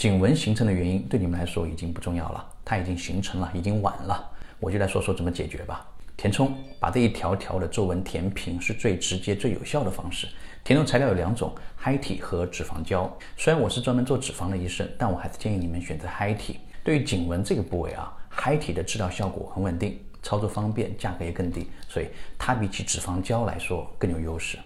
颈纹形成的原因对你们来说已经不重要了它已经形成了已经晚了我就来说说怎么解决吧。填充把这一条条的皱纹填平是最直接最有效的方式。填充材料有两种嗨体和脂肪胶。虽然我是专门做脂肪的医生但我还是建议你们选择嗨体对于颈纹这个部位啊嗨体的治疗效果很稳定操作方便价格也更低所以它比起脂肪胶来说更有优势。